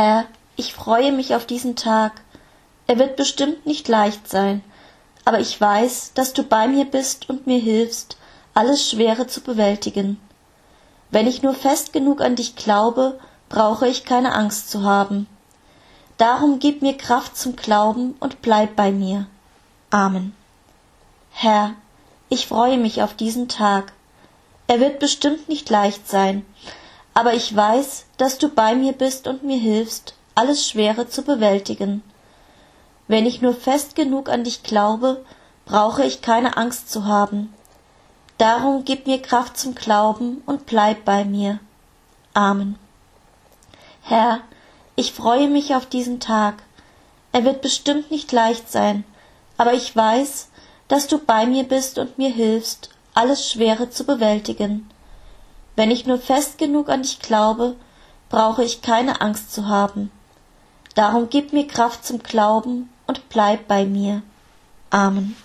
Herr, ich freue mich auf diesen Tag. Er wird bestimmt nicht leicht sein, aber ich weiß, dass du bei mir bist und mir hilfst, alles Schwere zu bewältigen. Wenn ich nur fest genug an dich glaube, brauche ich keine Angst zu haben. Darum gib mir Kraft zum Glauben und bleib bei mir. Amen. Herr, ich freue mich auf diesen Tag. Er wird bestimmt nicht leicht sein, aber ich weiß, dass du bei mir bist und mir hilfst, alles Schwere zu bewältigen. Wenn ich nur fest genug an dich glaube, brauche ich keine Angst zu haben. Darum gib mir Kraft zum Glauben und bleib bei mir. Amen. Herr, ich freue mich auf diesen Tag. Er wird bestimmt nicht leicht sein, aber ich weiß, dass du bei mir bist und mir hilfst, alles Schwere zu bewältigen. Wenn ich nur fest genug an dich glaube, brauche ich keine Angst zu haben. Darum gib mir Kraft zum Glauben und bleib bei mir. Amen.